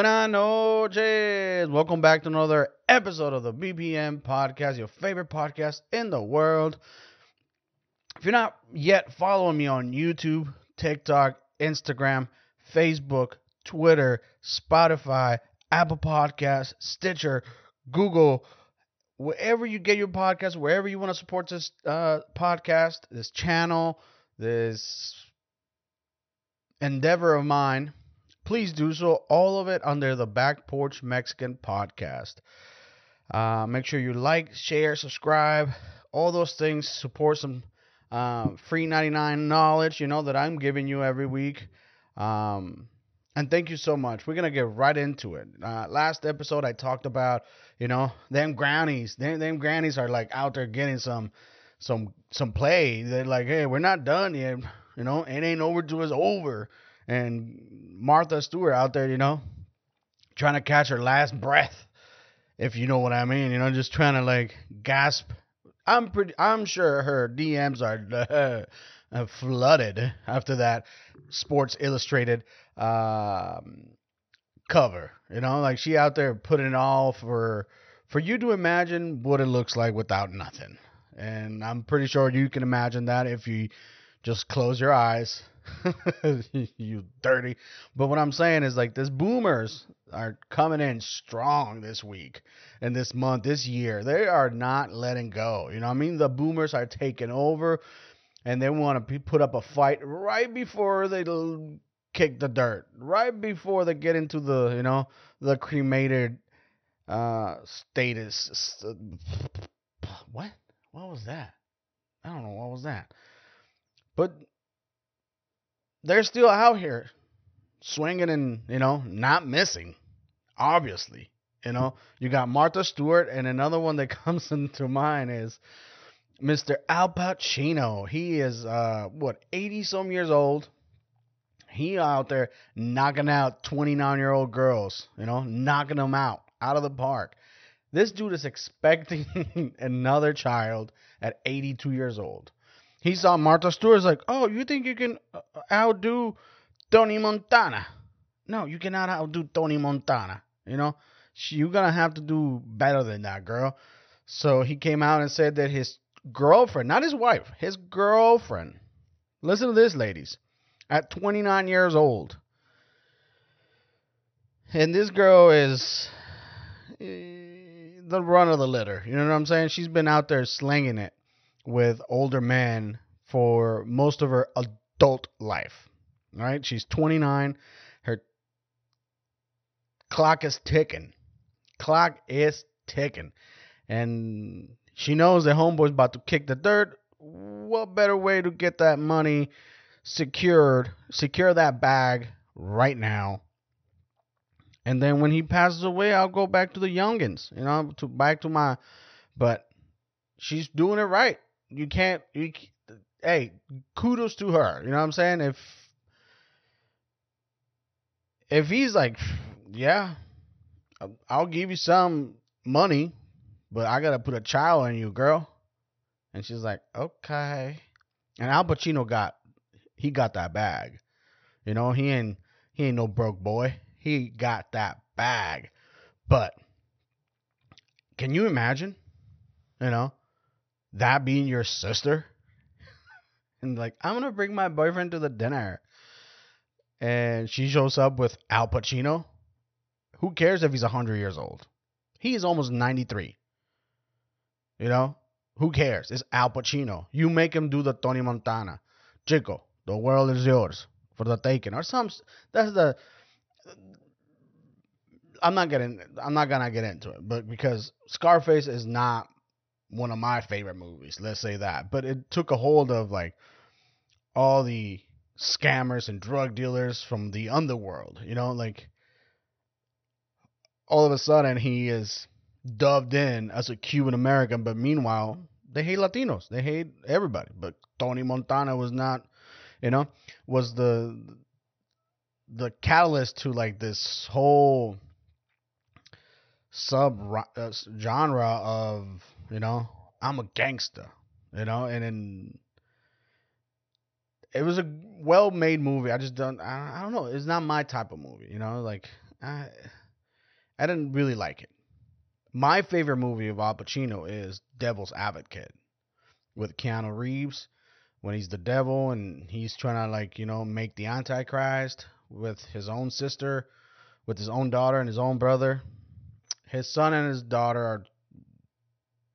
Buenas noches. Welcome back to another episode of the BPM podcast, your favorite podcast in the world. If you're not yet following me on YouTube, TikTok, Instagram, Facebook, Twitter, Spotify, Apple Podcasts, Stitcher, Google, wherever you get your podcast, wherever you want to support this uh, podcast, this channel, this endeavor of mine, please do so. All of it under the Back Porch Mexican Podcast. Uh, make sure you like, share, subscribe, all those things. Support some uh, free 99 knowledge, you know, that I'm giving you every week. Um, and thank you so much. We're gonna get right into it. Uh, last episode, I talked about, you know, them grannies. Them, them grannies are like out there getting some, some, some play. They're like, hey, we're not done yet. You know, it ain't over till it's over. And Martha Stewart out there, you know, trying to catch her last breath, if you know what I mean. You know, just trying to like gasp. I'm pretty. I'm sure her DMs are uh, flooded after that Sports Illustrated um, cover. You know, like she out there putting it all for for you to imagine what it looks like without nothing. And I'm pretty sure you can imagine that if you just close your eyes. you dirty. But what I'm saying is like this boomers are coming in strong this week and this month, this year. They are not letting go. You know I mean? The boomers are taking over and they want to put up a fight right before they kick the dirt, right before they get into the, you know, the cremated uh status. What? What was that? I don't know what was that. But they're still out here swinging and, you know, not missing. Obviously. You know, you got Martha Stewart, and another one that comes into mind is Mr. Al Pacino. He is, uh, what, 80 some years old. He out there knocking out 29 year old girls, you know, knocking them out, out of the park. This dude is expecting another child at 82 years old. He saw Martha Stewart's like, oh, you think you can uh, outdo Tony Montana? No, you cannot outdo Tony Montana. You know, you're gonna have to do better than that, girl. So he came out and said that his girlfriend, not his wife, his girlfriend. Listen to this, ladies. At 29 years old, and this girl is eh, the run of the litter. You know what I'm saying? She's been out there slinging it with older men for most of her adult life. Right? She's 29. Her clock is ticking. Clock is ticking. And she knows that homeboy's about to kick the dirt. What better way to get that money secured, secure that bag right now? And then when he passes away, I'll go back to the youngins, you know, to back to my. But she's doing it right you can't you hey kudos to her you know what i'm saying? If if he's like yeah i'll give you some money but i gotta put a child on you girl. And she's like okay. And al pacino got he got that bag. You know he ain't he ain't no broke boy. He got that bag. But can you imagine? You know that being your sister? And like i'm gonna bring my boyfriend to the dinner. And she shows up with al pacino. Who cares if he's 100 years old? He is almost 93 you know? Who cares? It's al pacino. You make him do the tony montana. Chico the world is yours for the taking. Or some that's the i'm not getting i'm not gonna get into it but because scarface is not one of my favorite movies. Let's say that. But it took a hold of like all the scammers and drug dealers from the underworld. You know, like all of a sudden he is dubbed in as a Cuban American, but meanwhile they hate Latinos. They hate everybody. But Tony Montana was not, you know, was the the catalyst to like this whole sub uh, genre of you know, I'm a gangster. You know, and then it was a well-made movie. I just don't. I, I don't know. It's not my type of movie. You know, like I I didn't really like it. My favorite movie of Al Pacino is Devil's Advocate with Keanu Reeves when he's the devil and he's trying to like, you know, make the antichrist with his own sister, with his own daughter and his own brother. His son and his daughter are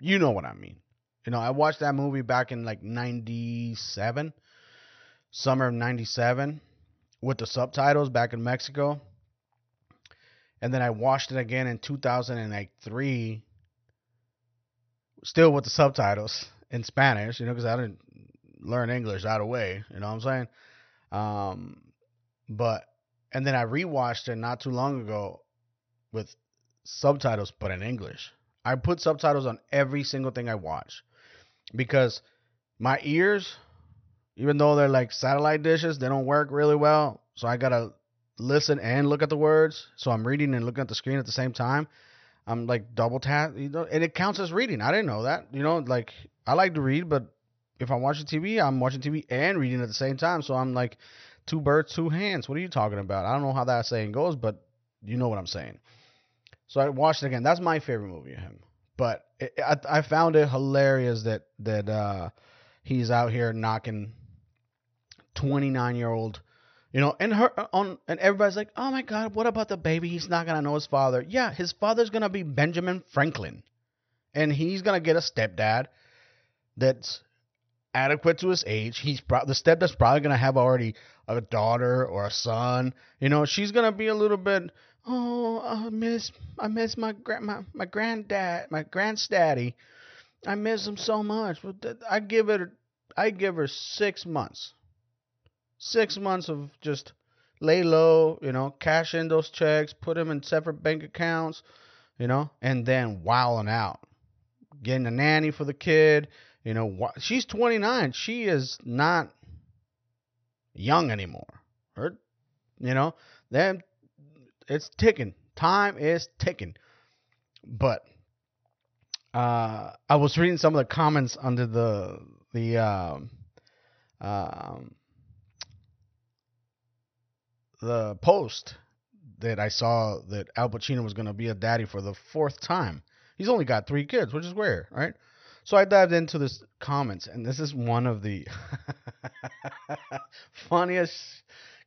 you know what I mean. You know, I watched that movie back in like 97, summer of 97 with the subtitles back in Mexico. And then I watched it again in 2003 still with the subtitles in Spanish, you know, because I didn't learn English right away. You know what I'm saying? Um, but and then I rewatched it not too long ago with subtitles, but in English. I put subtitles on every single thing I watch because my ears, even though they're like satellite dishes, they don't work really well. So I gotta listen and look at the words. So I'm reading and looking at the screen at the same time. I'm like double tap, you know, and it counts as reading. I didn't know that. You know, like I like to read, but if I'm watching TV, I'm watching TV and reading at the same time. So I'm like two birds, two hands. What are you talking about? I don't know how that saying goes, but you know what I'm saying. So I watched it again. That's my favorite movie of him. But it, I, I found it hilarious that that uh, he's out here knocking 29 year old you know, and her on and everybody's like, "Oh my god, what about the baby? He's not to know his father." Yeah, his father's to be Benjamin Franklin. And he's to get a stepdad that's adequate to his age. He's pro- the stepdad's probably to have already a daughter or a son. You know, she's to be a little bit, "Oh, I miss I miss my gra- my, my granddad, my grandstaddy. I miss him so much." But I give it I give her 6 months six months of just lay low, you know, cash in those checks, put them in separate bank accounts, you know, and then wilding out, getting a nanny for the kid. You know, she's 29. She is not young anymore. Her, you know, then it's ticking. Time is ticking. But uh, I was reading some of the comments under the the um, um, the post that I saw that Al Pacino was going to be a daddy for the fourth time. He's only got three kids, which is weird, right? So I dived into this comments, and this is one of the funniest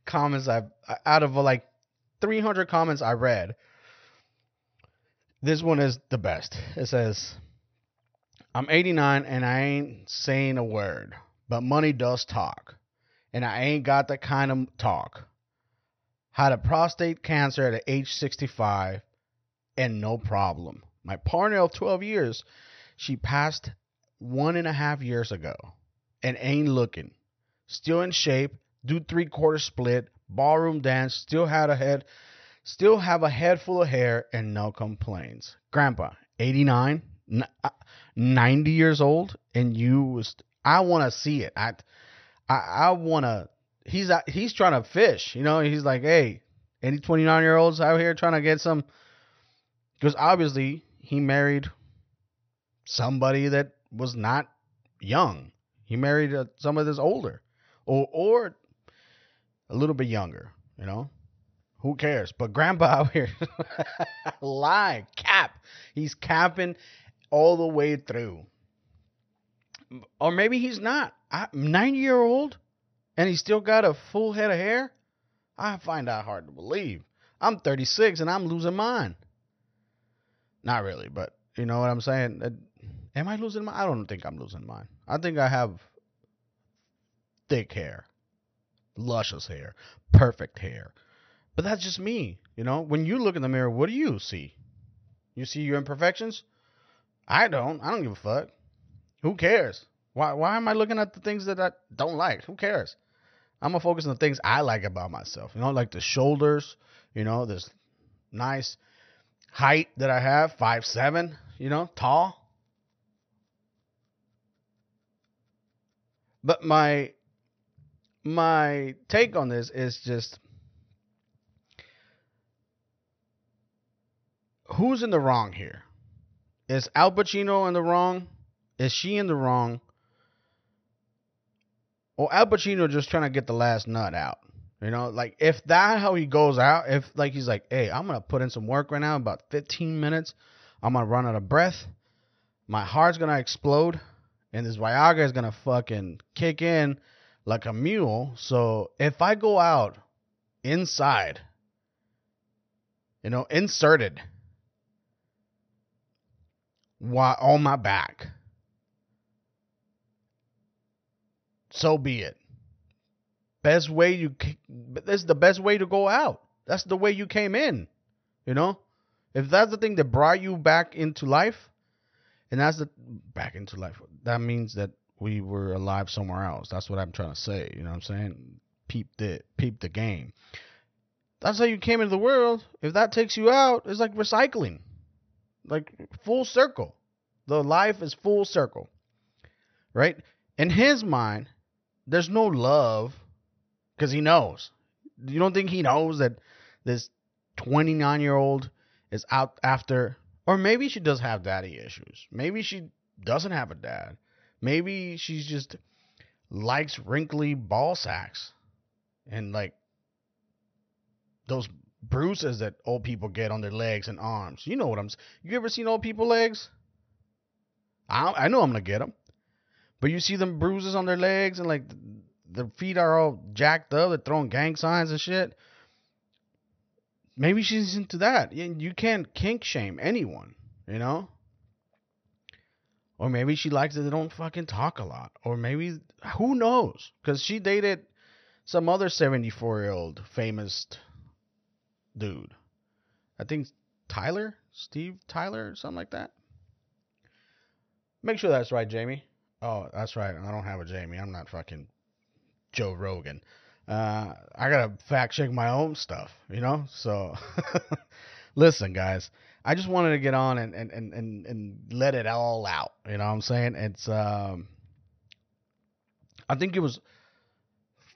comments I've out of like 300 comments I read. This one is the best. It says, "I'm 89 and I ain't saying a word, but money does talk, and I ain't got that kind of talk had a prostate cancer at age 65 and no problem. My partner of 12 years, she passed one and a half years ago and ain't looking. Still in shape, do three quarter split, ballroom dance, still had a head, still have a head full of hair and no complaints. Grandpa, 89, uh, 90 years old, and you was, I want to see it. I, I, I want to he's he's trying to fish. You know, he's like, hey, any 29 year olds out here trying to get some? Because obviously he married somebody that was not young. He married uh, somebody that's older, or or a little bit younger. You know, who cares? But grandpa out here, lie, cap. He's capping all the way through. Or maybe he's not. I, 90 year old and he still got a full head of hair? I find that hard to believe. I'm 36 and I'm losing mine. Not really, but you know what I'm saying? Am I losing mine? I don't think I'm losing mine. I think I have thick hair, luscious hair, perfect hair. But that's just me. You know, when you look in the mirror, what do you see? You see your imperfections? I don't. I don't give a fuck. Who cares? Why why am I looking at the things that I don't like? Who cares? I'm gonna focus on the things I like about myself. You know, like the shoulders. You know, this nice height that I have, five seven. You know, tall. But my my take on this is just who's in the wrong here? Is Al Pacino in the wrong? Is she in the wrong? Or Al Pacino just trying to get the last nut out. You know, like if that how he goes out, if like he's like, hey, I'm gonna put in some work right now, about 15 minutes, I'm gonna run out of breath, my heart's gonna explode, and this Viagra is gonna fucking kick in like a mule. So if I go out inside, you know, inserted while on my back, so be it. Best way you, this is the best way to go out. That's the way you came in, you know. If that's the thing that brought you back into life, and that's the back into life, that means that we were alive somewhere else. That's what I'm trying to say. You know what I'm saying? Peep the peep the game. That's how you came into the world. If that takes you out, it's like recycling. Like full circle. The life is full circle. Right? In his mind, there's no love because he knows. You don't think he knows that this 29 year old is out after, or maybe she does have daddy issues. Maybe she doesn't have a dad. Maybe she's just likes wrinkly ball sacks and like those bruises that old people get on their legs and arms. You know what I'm. You ever seen old people legs? I I know I'm gonna get them, but you see them bruises on their legs and like their feet are all jacked up. They're throwing gang signs and shit. Maybe she's into that. You can't kink shame anyone, you know. Or maybe she likes that they don't fucking talk a lot. Or maybe who knows? Because she dated some other 74 year old famous dude. I think Tyler, Steve Tyler, something like that. Make sure that's right, Jamie. Oh, that's right. I don't have a Jamie. I'm not fucking Joe Rogan. Uh, I gotta fact check my own stuff, you know. So, listen, guys. I just wanted to get on and, and, and, and, and let it all out. You know what I'm saying? It's um I think it was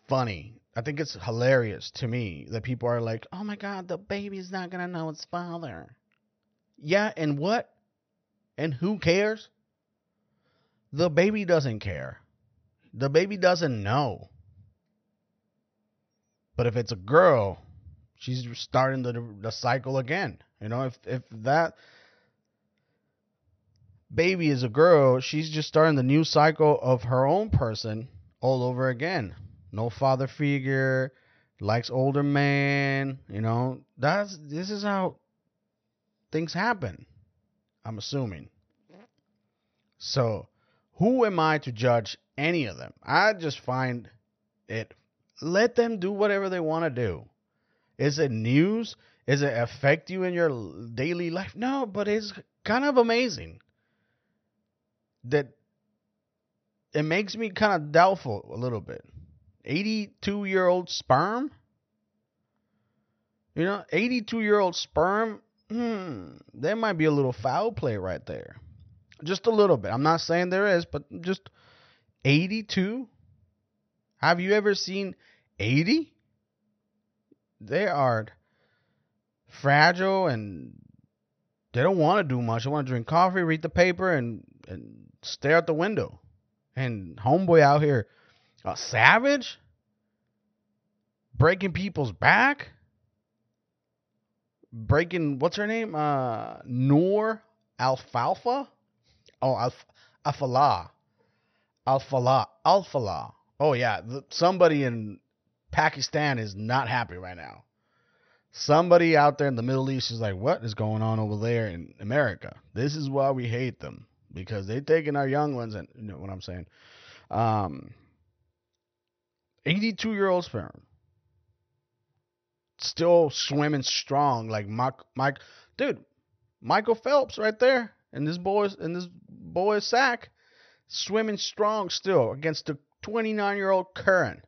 funny. I think it's hilarious to me that people are like, "Oh my god, the baby's not going to know its father." Yeah, and what? And who cares? The baby doesn't care. The baby doesn't know. But if it's a girl, she's starting the the cycle again. You know, if if that baby is a girl, she's just starting the new cycle of her own person all over again. No father figure, likes older man, you know. That's this is how things happen. I'm assuming. So, who am I to judge any of them? I just find it let them do whatever they want to do. Is it news? Does it affect you in your daily life? No, but it's kind of amazing that it makes me kind of doubtful a little bit. 82 year old sperm? You know, 82 year old sperm, hmm, there might be a little foul play right there. Just a little bit. I'm not saying there is, but just 82? Have you ever seen 80? They are fragile and they don't want to do much. They want to drink coffee, read the paper, and and stare out the window. And homeboy out here, a savage, breaking people's back, breaking what's her name? Uh, Noor Alfalfa. Oh, Alf- Alfallah, Alfallah, Alfallah. Oh yeah, somebody in Pakistan is not happy right now somebody out there in the Middle East is like, what is going on over there in America? This is why we hate them because they're taking our young ones, and you know what I'm saying. Um, 82 year old sperm, still swimming strong like Mike, Mike, dude, Michael Phelps right there, and this boy's in this boy's sack, swimming strong still against the 29 year old current,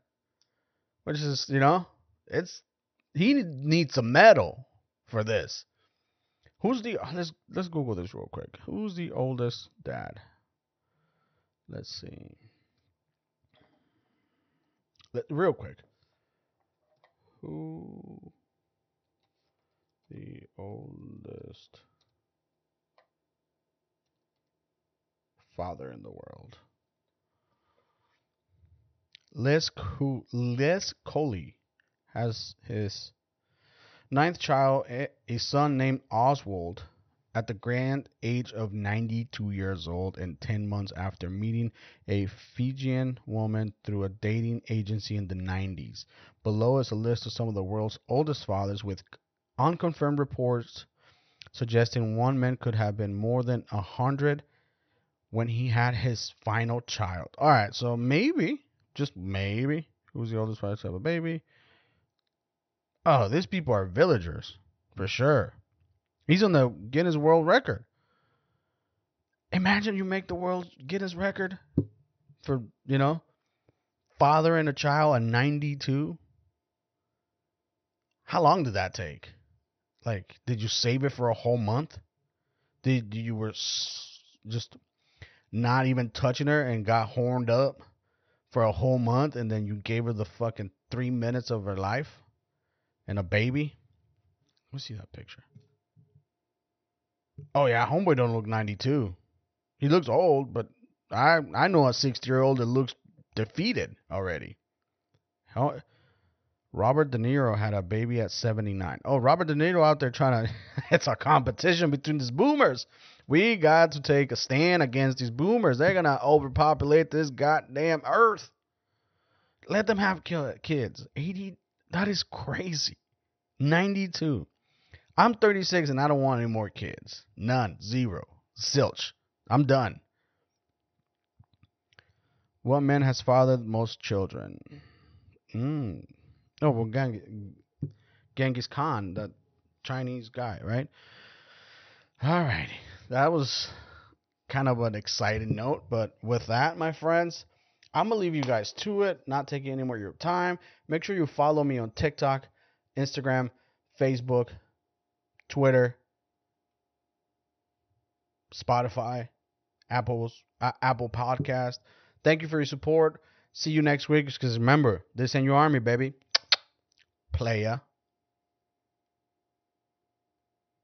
which is you know it's he needs a medal for this. Who's the uh, let's let's Google this real quick. Who's the oldest dad? Let's see. Let, real quick. Who the oldest father in the world? Les, who Les Colley has his ninth child, a son named Oswald, at the grand age of 92 years old and 10 months after meeting a Fijian woman through a dating agency in the 90s. Below is a list of some of the world's oldest fathers with unconfirmed reports suggesting one man could have been more than a hundred when he had his final child. All right, so maybe, just maybe, who's the oldest father to have a baby? Oh, these people are villagers for sure. He's on the Guinness World Record. Imagine you make the world Guinness record for, you know, father and a child at 92. How long did that take? Like, did you save it for a whole month? Did you were just not even touching her and got horned up for a whole month and then you gave her the fucking three minutes of her life and a baby? Let me see that picture. Oh yeah, homeboy don't look 92. He looks old, but I I know a 60 year old that looks defeated already. How, Robert De Niro had a baby at 79. Oh, Robert De Niro out there trying to. it's a competition between these boomers. We got to take a stand against these boomers. They're going to overpopulate this goddamn earth. Let them have kids. 80. That is crazy. 92. I'm 36 and I don't want any more kids. None. Zero. Zilch. I'm done. What man has fathered most children? Hmm. Oh well, Gang- Genghis Khan, that Chinese guy, right? All righty, that was kind of an exciting note. But with that, my friends, I'm gonna leave you guys to it. Not taking any more of your time. Make sure you follow me on TikTok, Instagram, Facebook, Twitter, Spotify, Apple's uh, Apple Podcast. Thank you for your support. See you next week. Because remember, this ain't your army, baby. Playa.